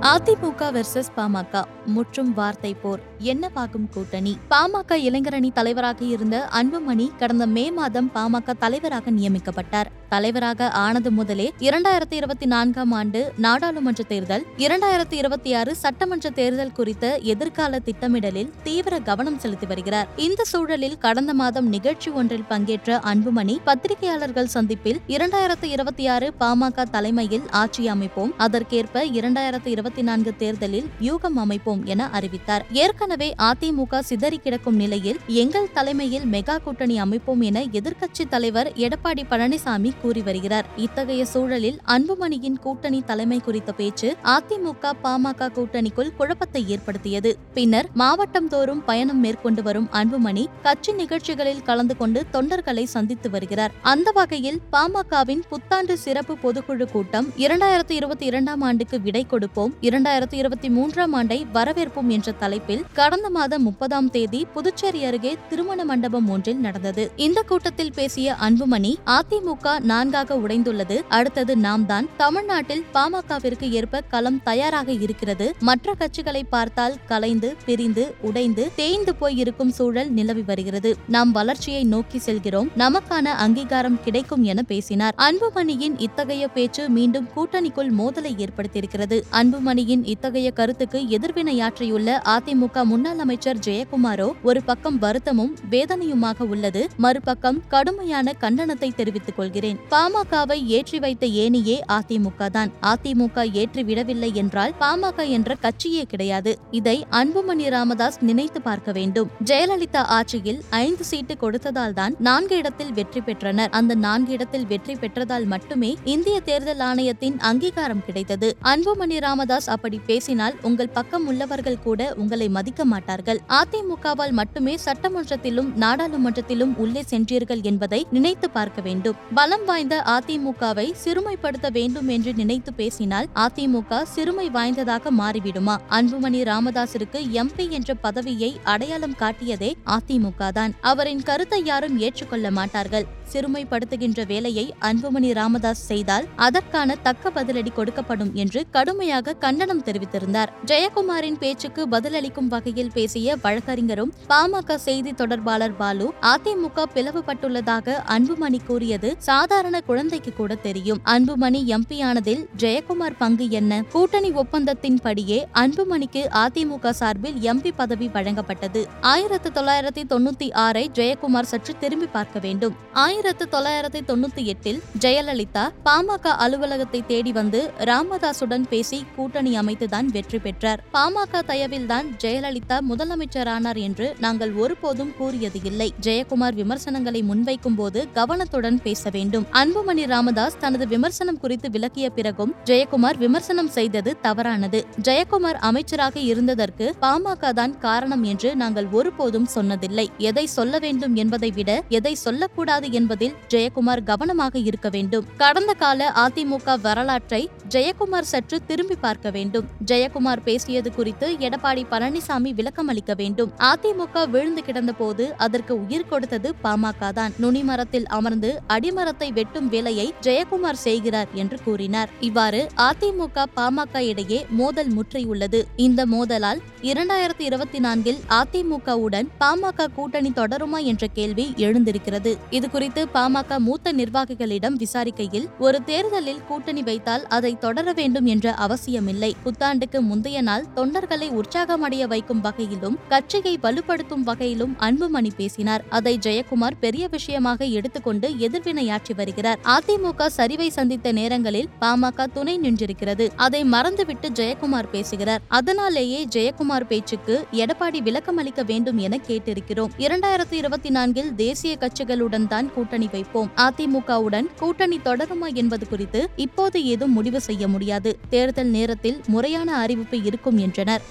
AIADMK versus PMK. முற்றும் வார்த்தை போர். என்னவாகும் கூட்டணி? பாமக இளைஞரணி தலைவராக இருந்த அன்புமணி கடந்த மே மாதம் பாமக தலைவராக நியமிக்கப்பட்டார். தலைவராக ஆனது முதலே இரண்டாயிரத்தி இருபத்தி நான்காம் ஆண்டு நாடாளுமன்ற தேர்தல் இரண்டாயிரத்தி இருபத்தி ஆறு சட்டமன்ற தேர்தல் குறித்த எதிர்கால திட்டமிடலில் தீவிர கவனம் செலுத்தி வருகிறார். இந்த சூழலில் கடந்த மாதம் நிகழ்ச்சி ஒன்றில் பங்கேற்ற அன்புமணி பத்திரிகையாளர்கள் சந்திப்பில் இரண்டாயிரத்தி இருபத்தி ஆறு பாமக தலைமையில் ஆட்சி அமைப்போம். அதற்கேற்ப இரண்டாயிரத்தி இருபத்தி நான்கு தேர்தலில் வியூகம் அமைப்போம் என அறிவித்தார். ஏற்கனவே அதிமுக சிதறி கிடக்கும் நிலையில் எங்கள் தலைமையில் மெகா கூட்டணி அமைப்போம் என எதிர்க்கட்சி தலைவர் எடப்பாடி பழனிசாமி கூறி வருகிறார். இத்தகைய சூழலில் அன்புமணியின் கூட்டணி தலைமை குறித்த பேச்சு அதிமுக பாமக கூட்டணிக்குள் குழப்பத்தை ஏற்படுத்தியது. பின்னர் மாவட்டம் தோறும் பயணம் மேற்கொண்டு வரும் அன்புமணி கட்சி நிகழ்ச்சிகளில் கலந்து கொண்டு தொண்டர்களை சந்தித்து வருகிறார். அந்த வகையில் பாமகவின் புத்தாண்டு சிறப்பு பொதுக்குழு கூட்டம் இரண்டாயிரத்தி இருபத்தி இரண்டாம் ஆண்டுக்கு விடை கொடுப்போம். இரண்டாயிரத்தி இருபத்தி மூன்றாம் ஆண்டை வரவேற்போம் என்ற தலைப்பில் கடந்த மாதம் முப்பதாம் தேதி புதுச்சேரி அருகே திருமண மண்டபம் ஒன்றில் நடந்தது. இந்த கூட்டத்தில் பேசிய அன்புமணி அதிமுக நான்காக உடைந்துள்ளது. அடுத்தது நாம் தான் தமிழ்நாட்டில் பாமகவிற்கு ஏற்ப களம் தயாராக இருக்கிறது. மற்ற கட்சிகளை பார்த்தால் கலைந்து பிரிந்து உடைந்து தேய்ந்து போய் இருக்கும் சூழல் நிலவி வருகிறது. நாம் வளர்ச்சியை நோக்கி செல்கிறோம். நமக்கான அங்கீகாரம் கிடைக்கும் என பேசினார். அன்புமணியின் இத்தகைய பேச்சு மீண்டும் கூட்டணிக்குள் மோதலை ஏற்படுத்தியிருக்கிறது. அன்புமணியின் இத்தகைய கருத்துக்கு எதிர்வினையாற்றியுள்ள அதிமுக முன்னாள் அமைச்சர் ஜெயக்குமாரோ ஒரு பக்கம் வருத்தமும் வேதனையுமாக உள்ளது. மறுபக்கம் கடுமையான கண்டனத்தை தெரிவித்துக் கொள்கிறேன். பாமகவை ஏற்றி வைத்த ஏனியே அதிமுக தான். அதிமுக ஏற்றி விடவில்லை என்றால் பாமக என்ற கட்சியே கிடையாது. இதை அன்புமணி ராமதாஸ் நினைத்து பார்க்க வேண்டும். ஜெயலலிதா ஆட்சியில் ஐந்து சீட்டு கொடுத்ததால் தான் நான்கு இடத்தில் வெற்றி பெற்றனர். அந்த நான்கு இடத்தில் வெற்றி பெற்றதால் மட்டுமே இந்திய தேர்தல் ஆணையத்தின் அங்கீகாரம் கிடைத்தது. அன்புமணி ராமதாஸ் அப்படி பேசினால் உங்கள் பக்கம் உள்ளவர்கள் கூட உங்களை மதிக்க மாட்டார்கள். அதிமுகவால் மட்டுமே சட்டமன்றத்திலும் நாடாளுமன்றத்திலும் உள்ளே சென்றீர்கள் என்பதை நினைத்து பார்க்க வேண்டும். பலம் வாய்ந்த அதிமுகவை சிறுமைப்படுத்த வேண்டும் என்று நினைத்து பேசினால் அதிமுக சிறுமை வாய்ந்ததாக மாறிவிடுமா? அன்புமணி ராமதாசிற்கு எம்பி என்ற பதவியை அடையாளம் காட்டியதே அதிமுக தான் அவரின் கருத்தை யாரும் ஏற்றுக்கொள்ள மாட்டார்கள். சிறுமைப்படுத்துகின்ற வேலையை அன்புமணி ராமதாஸ் செய்தால் அதற்கான தக்க பதிலடி கொடுக்கப்படும் என்று கடுமையாக கண்டனம் தெரிவித்திருந்தார். ஜெயக்குமாரின் பேச்சுக்கு பதிலளிக்கும் வகையில் பேசிய வழக்கறிஞரும் பாமக செய்தி தொடர்பாளர் பாலு அதிமுக பிளவுபட்டுள்ளதாக அன்புமணி கூறியது சாதாரண குழந்தைக்கு கூட தெரியும். அன்புமணி எம்பி ஆனதில் ஜெயக்குமார் பங்கு என்ன? கூட்டணி ஒப்பந்தத்தின் படியே அன்புமணிக்கு அதிமுக சார்பில் எம்பி பதவி வழங்கப்பட்டது. ஆயிரத்தி தொள்ளாயிரத்தி தொண்ணூத்தி ஆறை ஜெயக்குமார் சற்று திரும்பி பார்க்க வேண்டும். ஆயிரத்து தொள்ளாயிரத்தி தொண்ணூத்தி எட்டில் ஜெயலலிதா பாமக அலுவலகத்தை தேடி வந்து ராமதாசுடன் பேசி கூட்டணி அமைத்துதான் வெற்றி பெற்றார். பாமக தயவில்தான் ஜெயலலிதா முதலமைச்சரானார் என்று நாங்கள் ஒருபோதும் கூறியது இல்லை. ஜெயக்குமார் விமர்சனங்களை முன்வைக்கும் போது கவனத்துடன் பேச வேண்டும். அன்புமணி ராமதாஸ் தனது விமர்சனம் குறித்து விளக்கிய பிறகும் ஜெயக்குமார் விமர்சனம் செய்தது தவறானது. ஜெயக்குமார் அமைச்சராக இருந்ததற்கு பாமக தான் காரணம் என்று நாங்கள் ஒருபோதும் சொன்னதில்லை. எதை சொல்ல வேண்டும் என்பதை விட எதை சொல்லக்கூடாது என்பதில் ஜெயக்குமார் கவனமாக இருக்க வேண்டும். கடந்த கால அதிமுக வரலாற்றை ஜெயக்குமார் சற்று திரும்பி பார்க்க வேண்டும். ஜெயக்குமார் பேசியது குறித்து எடப்பாடி பழனிசாமி விளக்கம் அளிக்க வேண்டும். அதிமுக விழுந்து கிடந்த போது அதற்கு உயிர் கொடுத்தது பாமக தான். நுனிமரத்தில் அமர்ந்து அடிமரத்தை வெட்டும் வேலையை ஜெயக்குமார் செய்கிறார் என்று கூறினார். இவ்வாறு அதிமுக பாமக இடையே மோதல் முற்றியுள்ளது. இந்த மோதலால் இரண்டாயிரத்தி இருபத்தி நான்கில் அதிமுகவுடன் பாமக கூட்டணி தொடருமா என்ற கேள்வி எழுந்திருக்கிறது. இது குறித்து பாமக மூத்த நிர்வாகிகளிடம் விசாரிக்கையில் ஒரு தேர்தலில் கூட்டணி வைத்தால் அதை தொடர வேண்டும் என்ற அவசியமில்லை. புத்தாண்டுக்கு முந்தைய நாள் தொண்டர்களை உற்சாகமடைய வைக்கும் வகையிலும் கட்சியை வலுப்படுத்தும் வகையிலும் அன்புமணி பேசினார். அதை ஜெயக்குமார் பெரிய விஷயமாக எடுத்துக்கொண்டு எதிர்வினையாற்றி வருகிறார். அதிமுக சரிவை சந்தித்த நேரங்களில் பாமக துணை நின்றிருக்கிறது. அதை மறந்துவிட்டு ஜெயக்குமார் பேசுகிறார். அதனாலேயே ஜெயக்குமார் பேச்சுக்கு எடப்பாடி விளக்கம் அளிக்க வேண்டும் என கேட்டிருக்கிறோம். இரண்டாயிரத்தி இருபத்தி நான்கில் தேசிய கட்சிகளுடன் தான் கூட்டணி வைப்போம். அதிமுகவுடன் கூட்டணி தொடருமா என்பது குறித்து இப்போது ஏதும் முடிவு செய்ய முடியாது. தேர்தல் நேரத்தில் முறையான அறிவிப்பு இருக்கும் என்றனர்.